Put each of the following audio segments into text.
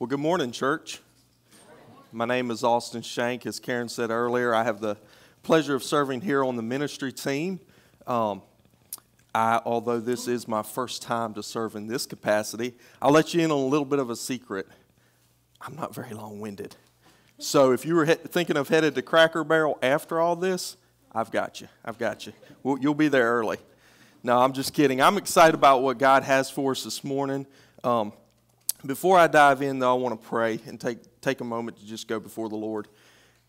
Well, good morning, church. My name is Austin Shank. As Karen said earlier, I have the pleasure of serving here on the ministry team. Um, I, although this is my first time to serve in this capacity, I'll let you in on a little bit of a secret. I'm not very long winded. So if you were he- thinking of headed to Cracker Barrel after all this, I've got you. I've got you. Well, you'll be there early. No, I'm just kidding. I'm excited about what God has for us this morning. Um, before I dive in, though, I want to pray and take, take a moment to just go before the Lord.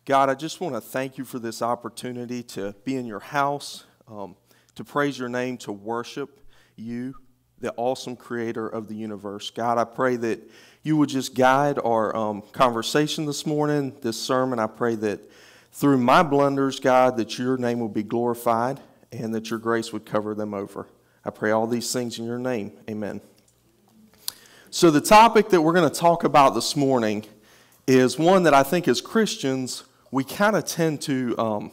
God, I just want to thank you for this opportunity to be in your house, um, to praise your name, to worship you, the awesome creator of the universe. God, I pray that you would just guide our um, conversation this morning, this sermon. I pray that through my blunders, God, that your name will be glorified and that your grace would cover them over. I pray all these things in your name. Amen. So, the topic that we're going to talk about this morning is one that I think as Christians we kind of tend to um,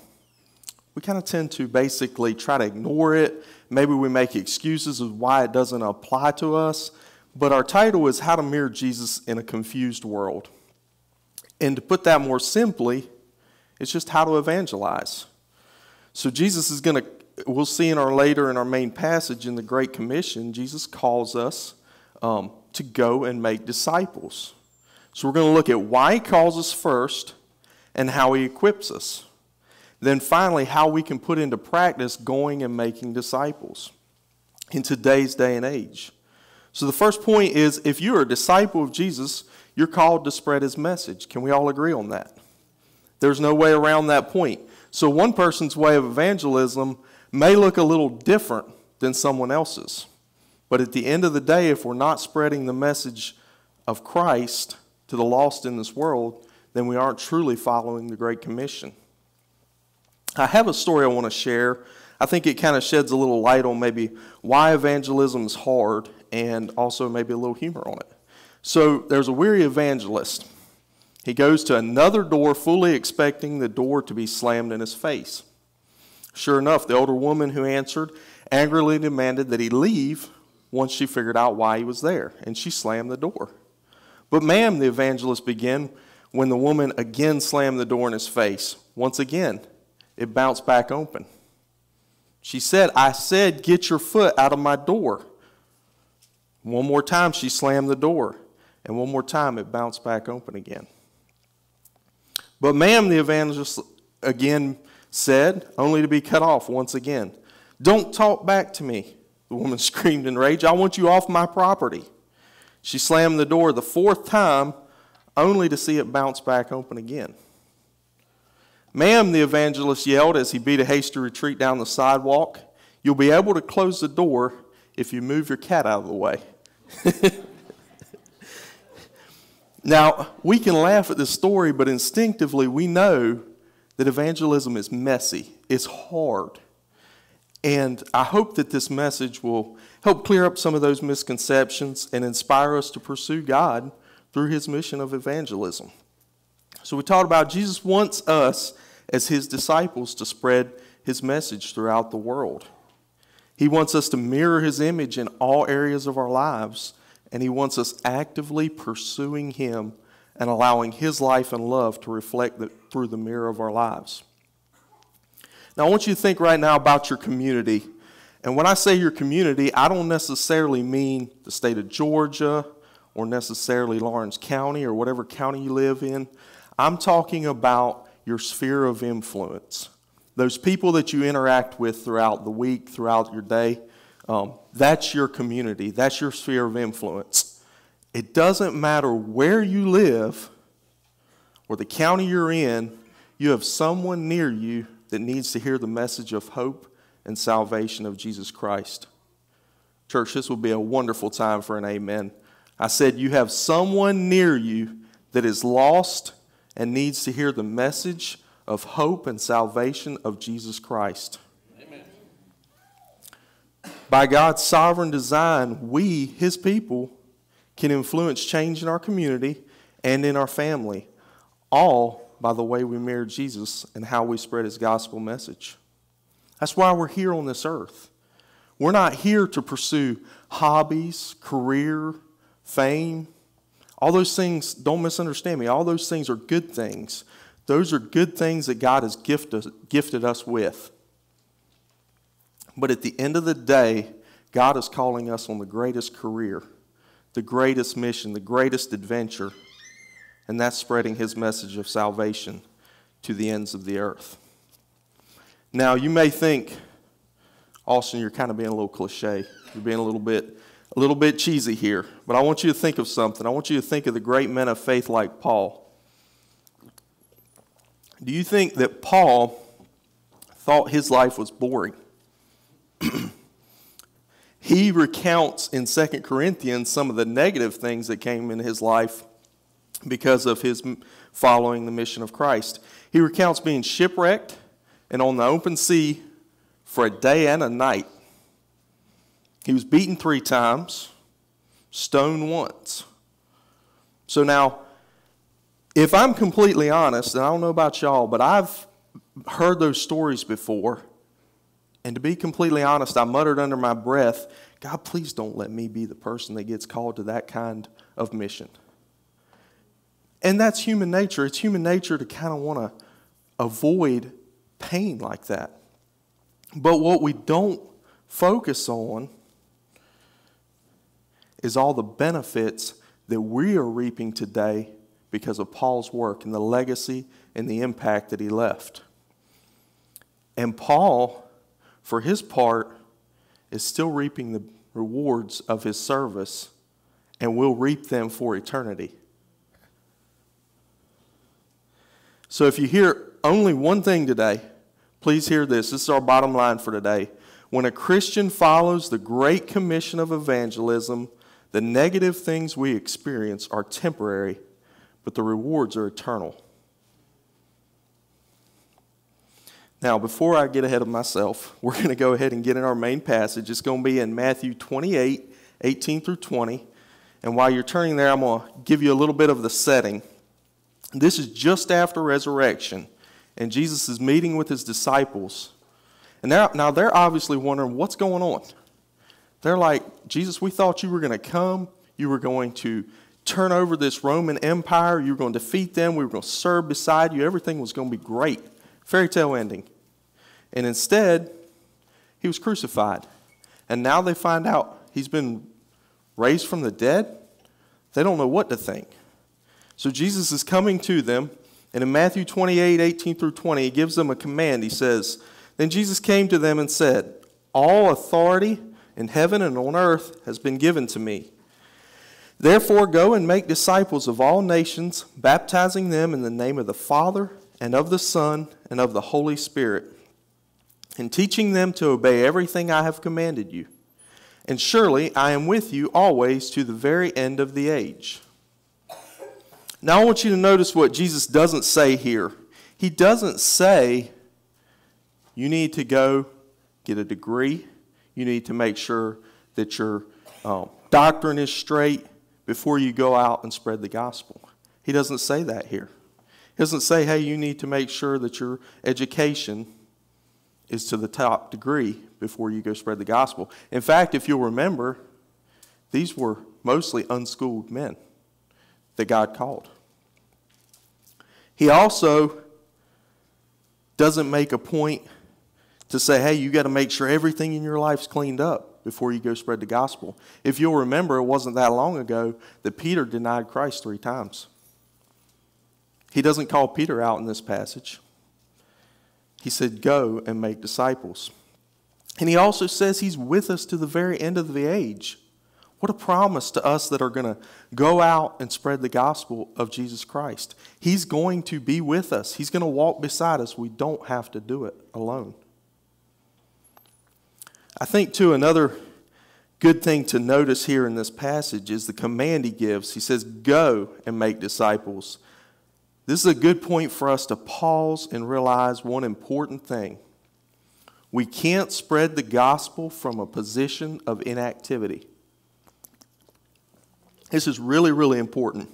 we kind of tend to basically try to ignore it. Maybe we make excuses of why it doesn't apply to us. But our title is How to Mirror Jesus in a Confused World. And to put that more simply, it's just how to evangelize. So Jesus is going to we'll see in our later in our main passage in the Great Commission, Jesus calls us um, to go and make disciples. So we're going to look at why he calls us first and how he equips us. Then finally, how we can put into practice going and making disciples in today's day and age. So the first point is if you're a disciple of Jesus, you're called to spread his message. Can we all agree on that? There's no way around that point. So one person's way of evangelism may look a little different than someone else's. But at the end of the day, if we're not spreading the message of Christ to the lost in this world, then we aren't truly following the Great Commission. I have a story I want to share. I think it kind of sheds a little light on maybe why evangelism is hard and also maybe a little humor on it. So there's a weary evangelist. He goes to another door, fully expecting the door to be slammed in his face. Sure enough, the older woman who answered angrily demanded that he leave once she figured out why he was there, and she slammed the door. But, ma'am, the evangelist began when the woman again slammed the door in his face. Once again, it bounced back open. She said, I said, get your foot out of my door. One more time, she slammed the door, and one more time, it bounced back open again. But, ma'am, the evangelist again said, only to be cut off once again. Don't talk back to me. The woman screamed in rage, I want you off my property. She slammed the door the fourth time, only to see it bounce back open again. Ma'am, the evangelist yelled as he beat a hasty retreat down the sidewalk, you'll be able to close the door if you move your cat out of the way. now, we can laugh at this story, but instinctively we know that evangelism is messy, it's hard. And I hope that this message will help clear up some of those misconceptions and inspire us to pursue God through his mission of evangelism. So, we talked about Jesus wants us as his disciples to spread his message throughout the world. He wants us to mirror his image in all areas of our lives, and he wants us actively pursuing him and allowing his life and love to reflect the, through the mirror of our lives. Now, I want you to think right now about your community. And when I say your community, I don't necessarily mean the state of Georgia or necessarily Laurens County or whatever county you live in. I'm talking about your sphere of influence. Those people that you interact with throughout the week, throughout your day, um, that's your community. That's your sphere of influence. It doesn't matter where you live or the county you're in, you have someone near you that needs to hear the message of hope and salvation of Jesus Christ. Church, this will be a wonderful time for an amen. I said, You have someone near you that is lost and needs to hear the message of hope and salvation of Jesus Christ. Amen. By God's sovereign design, we, His people, can influence change in our community and in our family, all by the way we mirror Jesus and how we spread his gospel message. That's why we're here on this earth. We're not here to pursue hobbies, career, fame. All those things, don't misunderstand me, all those things are good things. Those are good things that God has gifted, gifted us with. But at the end of the day, God is calling us on the greatest career, the greatest mission, the greatest adventure, and that's spreading His message of salvation to the ends of the earth. Now, you may think, Austin, you're kind of being a little cliche. You're being a little bit, a little bit cheesy here. But I want you to think of something. I want you to think of the great men of faith like Paul. Do you think that Paul thought his life was boring? he recounts in 2 Corinthians some of the negative things that came in his life because of his following the mission of Christ. He recounts being shipwrecked and on the open sea for a day and a night. He was beaten three times, stoned once. So now, if I'm completely honest, and I don't know about y'all, but I've heard those stories before. And to be completely honest, I muttered under my breath, God, please don't let me be the person that gets called to that kind of mission. And that's human nature. It's human nature to kind of want to avoid pain like that. But what we don't focus on is all the benefits that we are reaping today because of Paul's work and the legacy and the impact that he left. And Paul, for his part, is still reaping the rewards of his service and will reap them for eternity. So if you hear only one thing today, please hear this. This is our bottom line for today. When a Christian follows the great commission of evangelism, the negative things we experience are temporary, but the rewards are eternal. Now, before I get ahead of myself, we're going to go ahead and get in our main passage. It's going to be in Matthew 28 18 through 20. And while you're turning there, I'm going to give you a little bit of the setting. This is just after resurrection, and Jesus is meeting with his disciples. And now, now they're obviously wondering what's going on. They're like, Jesus, we thought you were going to come. You were going to turn over this Roman Empire. You were going to defeat them. We were going to serve beside you. Everything was going to be great. Fairy tale ending. And instead, he was crucified. And now they find out he's been raised from the dead. They don't know what to think. So Jesus is coming to them. And in Matthew 28 18 through 20, he gives them a command. He says, Then Jesus came to them and said, All authority in heaven and on earth has been given to me. Therefore, go and make disciples of all nations, baptizing them in the name of the Father, and of the Son, and of the Holy Spirit, and teaching them to obey everything I have commanded you. And surely I am with you always to the very end of the age. Now, I want you to notice what Jesus doesn't say here. He doesn't say, you need to go get a degree you need to make sure that your um, doctrine is straight before you go out and spread the gospel. He doesn't say that here. He doesn't say, hey, you need to make sure that your education is to the top degree before you go spread the gospel. In fact, if you'll remember, these were mostly unschooled men that God called. He also doesn't make a point to say, hey, you got to make sure everything in your life's cleaned up before you go spread the gospel. If you'll remember, it wasn't that long ago that Peter denied Christ three times. He doesn't call Peter out in this passage. He said, Go and make disciples. And he also says he's with us to the very end of the age. What a promise to us that are going to go out and spread the gospel of Jesus Christ. He's going to be with us, He's going to walk beside us. We don't have to do it alone. I think, too, another good thing to notice here in this passage is the command he gives. He says, Go and make disciples. This is a good point for us to pause and realize one important thing. We can't spread the gospel from a position of inactivity. This is really, really important.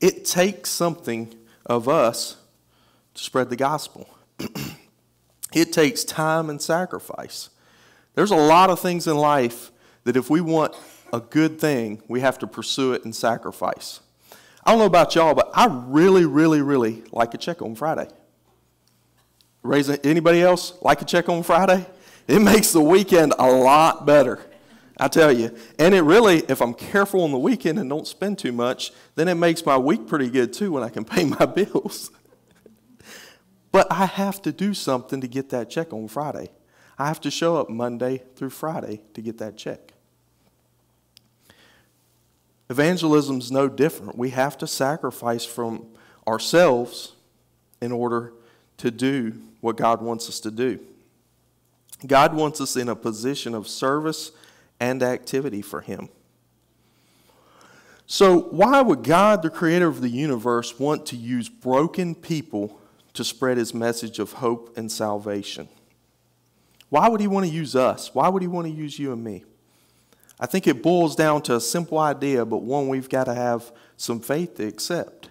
It takes something of us to spread the gospel, it takes time and sacrifice. There's a lot of things in life that if we want a good thing, we have to pursue it and sacrifice. I don't know about y'all, but I really, really, really like a check on Friday. Raise anybody else like a check on Friday? It makes the weekend a lot better. I tell you. And it really, if I'm careful on the weekend and don't spend too much, then it makes my week pretty good too when I can pay my bills. but I have to do something to get that check on Friday. I have to show up Monday through Friday to get that check. Evangelism is no different. We have to sacrifice from ourselves in order to do what God wants us to do. God wants us in a position of service and activity for Him. So, why would God, the creator of the universe, want to use broken people to spread His message of hope and salvation? Why would He want to use us? Why would He want to use you and me? I think it boils down to a simple idea, but one we've got to have some faith to accept.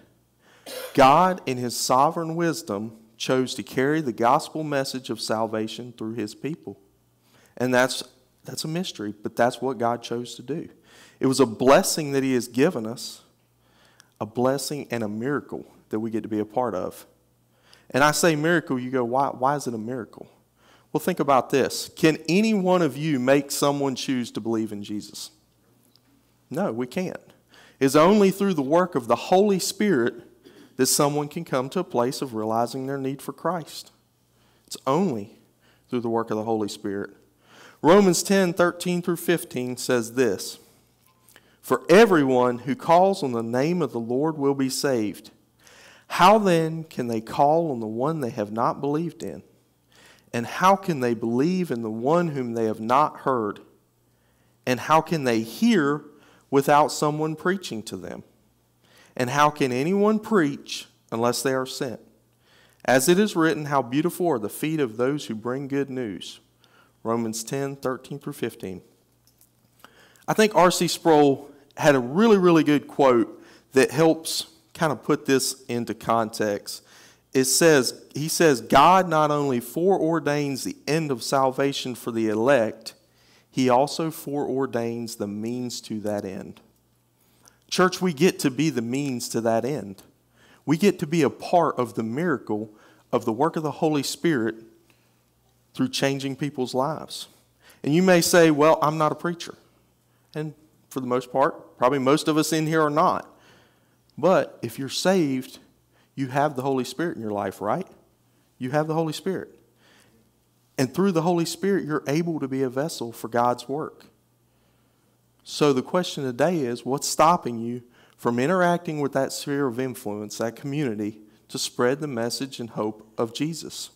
God, in His sovereign wisdom, chose to carry the gospel message of salvation through His people. And that's, that's a mystery, but that's what God chose to do. It was a blessing that He has given us, a blessing and a miracle that we get to be a part of. And I say miracle, you go, why, why is it a miracle? Well, think about this. Can any one of you make someone choose to believe in Jesus? No, we can't. It's only through the work of the Holy Spirit that someone can come to a place of realizing their need for Christ. It's only through the work of the Holy Spirit. Romans 10 13 through 15 says this For everyone who calls on the name of the Lord will be saved. How then can they call on the one they have not believed in? And how can they believe in the one whom they have not heard? And how can they hear without someone preaching to them? And how can anyone preach unless they are sent? As it is written, How beautiful are the feet of those who bring good news. Romans 10 13 through 15. I think R.C. Sproul had a really, really good quote that helps kind of put this into context it says, he says, God not only foreordains the end of salvation for the elect, he also foreordains the means to that end. Church, we get to be the means to that end. We get to be a part of the miracle of the work of the Holy Spirit through changing people's lives. And you may say, Well, I'm not a preacher. And for the most part, probably most of us in here are not. But if you're saved, you have the Holy Spirit in your life, right? You have the Holy Spirit. And through the Holy Spirit, you're able to be a vessel for God's work. So the question today is what's stopping you from interacting with that sphere of influence, that community, to spread the message and hope of Jesus?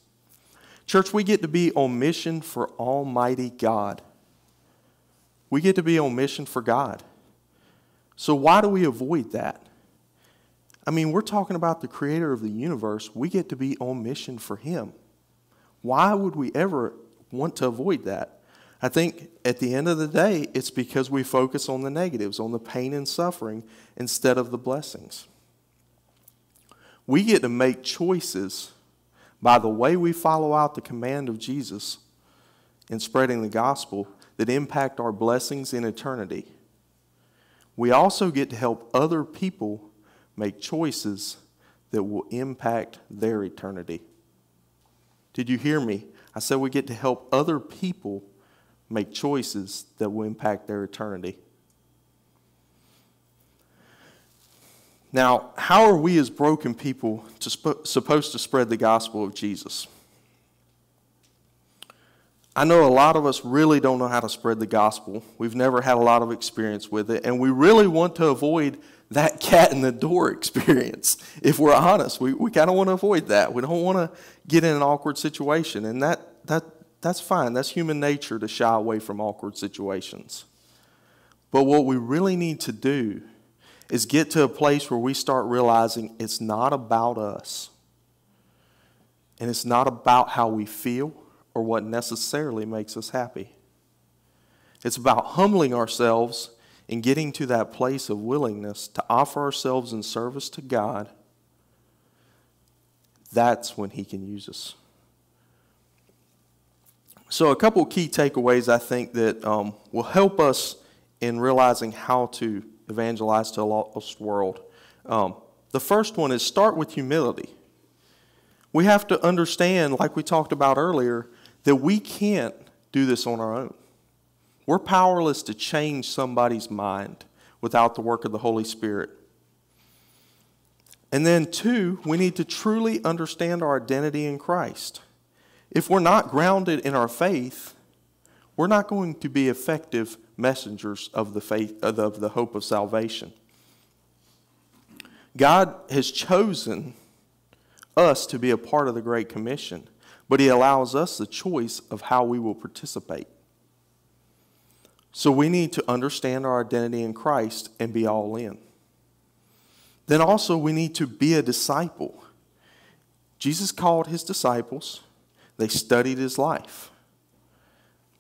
Church, we get to be on mission for Almighty God. We get to be on mission for God. So, why do we avoid that? I mean, we're talking about the creator of the universe. We get to be on mission for him. Why would we ever want to avoid that? I think at the end of the day, it's because we focus on the negatives, on the pain and suffering, instead of the blessings. We get to make choices by the way we follow out the command of Jesus in spreading the gospel that impact our blessings in eternity. We also get to help other people make choices that will impact their eternity. Did you hear me? I said we get to help other people make choices that will impact their eternity. Now, how are we as broken people to sp- supposed to spread the gospel of Jesus? I know a lot of us really don't know how to spread the gospel. We've never had a lot of experience with it, and we really want to avoid that cat in the door experience. If we're honest, we, we kind of want to avoid that. We don't want to get in an awkward situation, and that, that, that's fine. That's human nature to shy away from awkward situations. But what we really need to do is get to a place where we start realizing it's not about us, and it's not about how we feel or what necessarily makes us happy. It's about humbling ourselves and getting to that place of willingness to offer ourselves in service to God, that's when He can use us. So, a couple key takeaways I think that um, will help us in realizing how to evangelize to a lost world. Um, the first one is start with humility. We have to understand, like we talked about earlier, that we can't do this on our own. We're powerless to change somebody's mind without the work of the Holy Spirit. And then, two, we need to truly understand our identity in Christ. If we're not grounded in our faith, we're not going to be effective messengers of the faith of the hope of salvation. God has chosen us to be a part of the Great Commission, but He allows us the choice of how we will participate. So we need to understand our identity in Christ and be all in. Then also, we need to be a disciple. Jesus called his disciples, they studied his life.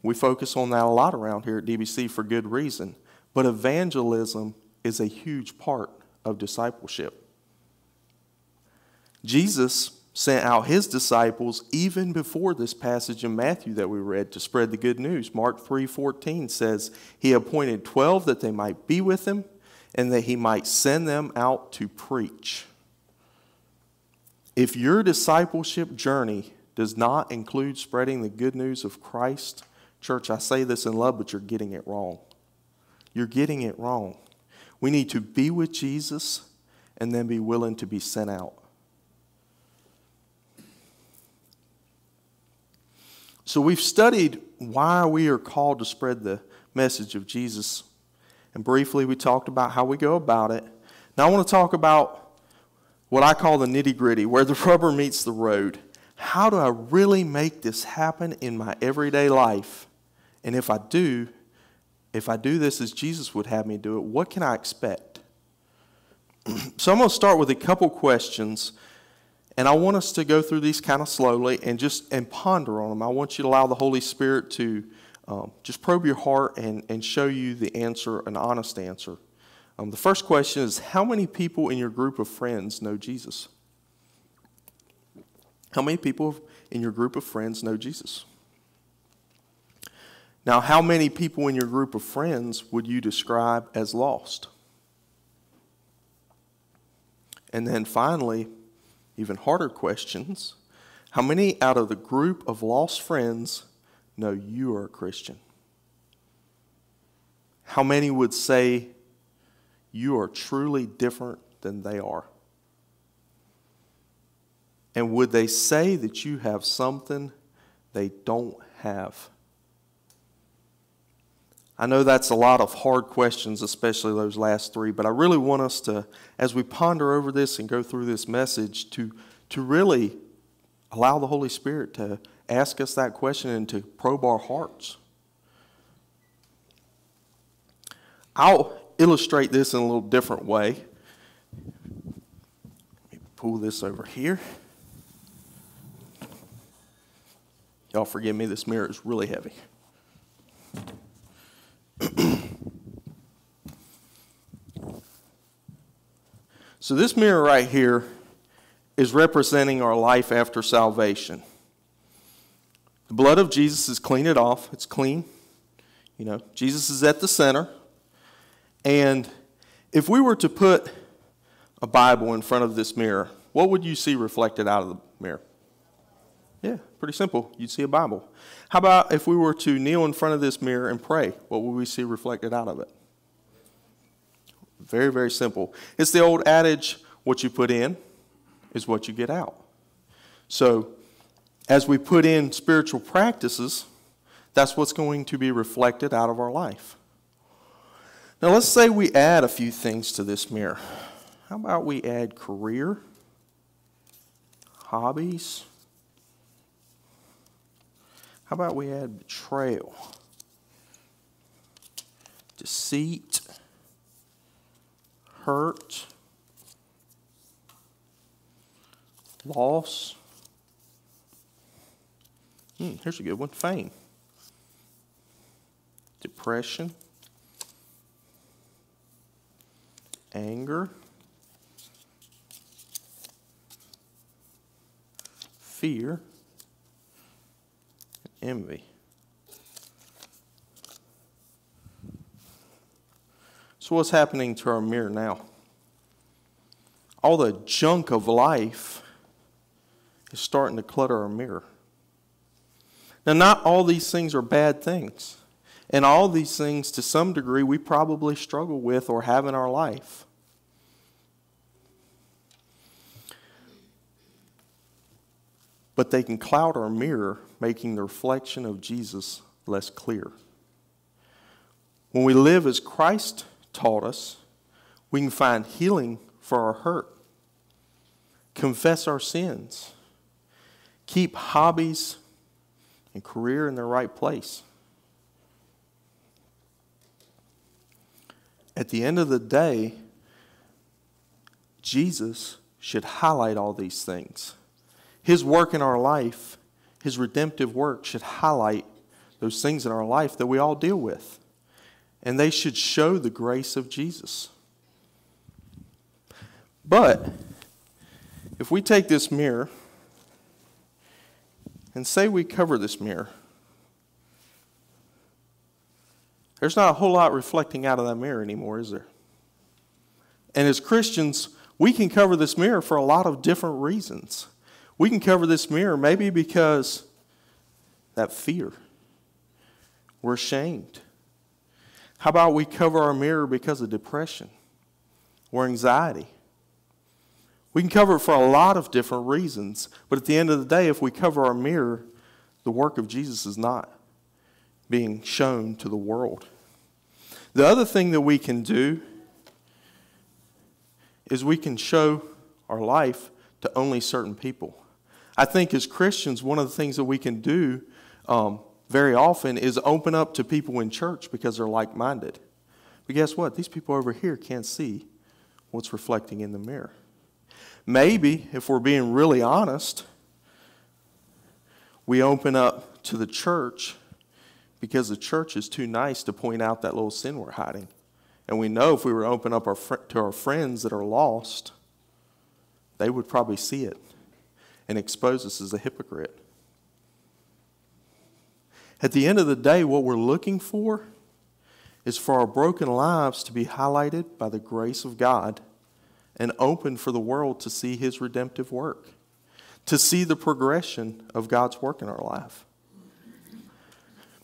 We focus on that a lot around here at DBC for good reason, but evangelism is a huge part of discipleship. Jesus sent out his disciples even before this passage in Matthew that we read to spread the good news. Mark 3:14 says, "He appointed 12 that they might be with him and that he might send them out to preach. If your discipleship journey does not include spreading the good news of Christ, church, I say this in love, but you're getting it wrong. You're getting it wrong. We need to be with Jesus and then be willing to be sent out. So we've studied why we are called to spread the message of Jesus and briefly, we talked about how we go about it. Now, I want to talk about what I call the nitty gritty, where the rubber meets the road. How do I really make this happen in my everyday life? And if I do, if I do this as Jesus would have me do it, what can I expect? so I'm going to start with a couple questions, and I want us to go through these kind of slowly and just and ponder on them. I want you to allow the Holy Spirit to um, just probe your heart and, and show you the answer, an honest answer. Um, the first question is How many people in your group of friends know Jesus? How many people in your group of friends know Jesus? Now, how many people in your group of friends would you describe as lost? And then finally, even harder questions how many out of the group of lost friends know you are a Christian? How many would say you are truly different than they are? And would they say that you have something they don't have? I know that's a lot of hard questions, especially those last three, but I really want us to, as we ponder over this and go through this message, to, to really allow the Holy Spirit to ask us that question and to probe our hearts. I'll illustrate this in a little different way. Let me pull this over here. Y'all forgive me, this mirror is really heavy. So, this mirror right here is representing our life after salvation. The blood of Jesus has cleaned it off. It's clean. You know, Jesus is at the center. And if we were to put a Bible in front of this mirror, what would you see reflected out of the mirror? Yeah, pretty simple. You'd see a Bible. How about if we were to kneel in front of this mirror and pray? What would we see reflected out of it? Very, very simple. It's the old adage what you put in is what you get out. So as we put in spiritual practices, that's what's going to be reflected out of our life. Now, let's say we add a few things to this mirror. How about we add career, hobbies? How about we add betrayal, deceit, hurt, loss? Hmm, here's a good one. Fame, depression, anger, fear, envy. So, what's happening to our mirror now? All the junk of life is starting to clutter our mirror. Now, not all these things are bad things. And all these things, to some degree, we probably struggle with or have in our life. But they can cloud our mirror, making the reflection of Jesus less clear. When we live as Christ taught us, we can find healing for our hurt, confess our sins, keep hobbies and career in their right place. At the end of the day, Jesus should highlight all these things. His work in our life, His redemptive work, should highlight those things in our life that we all deal with. And they should show the grace of Jesus. But if we take this mirror and say we cover this mirror, there's not a whole lot reflecting out of that mirror anymore, is there? And as Christians, we can cover this mirror for a lot of different reasons. We can cover this mirror maybe because that fear. We're ashamed. How about we cover our mirror because of depression or anxiety? We can cover it for a lot of different reasons, but at the end of the day, if we cover our mirror, the work of Jesus is not being shown to the world. The other thing that we can do is we can show our life to only certain people. I think as Christians, one of the things that we can do um, very often is open up to people in church because they're like minded. But guess what? These people over here can't see what's reflecting in the mirror. Maybe, if we're being really honest, we open up to the church because the church is too nice to point out that little sin we're hiding. And we know if we were to open up our fr- to our friends that are lost, they would probably see it and expose us as a hypocrite. At the end of the day, what we're looking for is for our broken lives to be highlighted by the grace of God and open for the world to see His redemptive work, to see the progression of God's work in our life.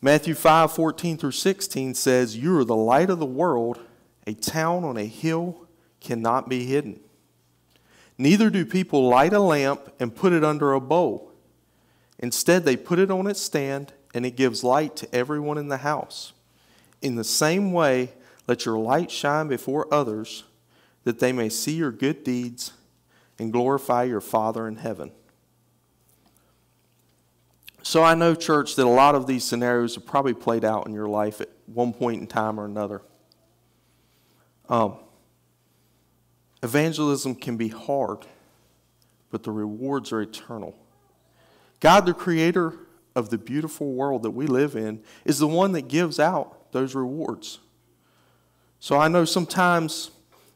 Matthew 5 14 through 16 says, You are the light of the world. A town on a hill cannot be hidden. Neither do people light a lamp and put it under a bowl. Instead, they put it on its stand, and it gives light to everyone in the house. In the same way, let your light shine before others, that they may see your good deeds and glorify your Father in heaven. So I know, church, that a lot of these scenarios have probably played out in your life at one point in time or another. Um, Evangelism can be hard, but the rewards are eternal. God, the creator of the beautiful world that we live in, is the one that gives out those rewards. So I know sometimes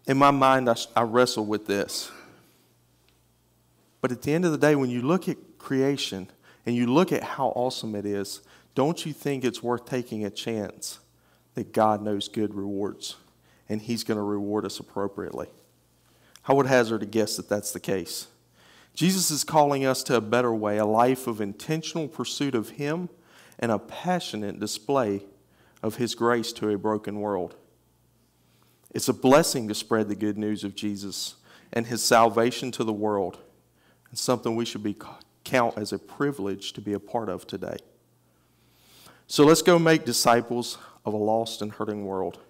in my mind I, I wrestle with this. But at the end of the day, when you look at creation and you look at how awesome it is, don't you think it's worth taking a chance that God knows good rewards and He's going to reward us appropriately? I would hazard a guess that that's the case. Jesus is calling us to a better way, a life of intentional pursuit of Him and a passionate display of His grace to a broken world. It's a blessing to spread the good news of Jesus and His salvation to the world, and something we should be count as a privilege to be a part of today. So let's go make disciples of a lost and hurting world.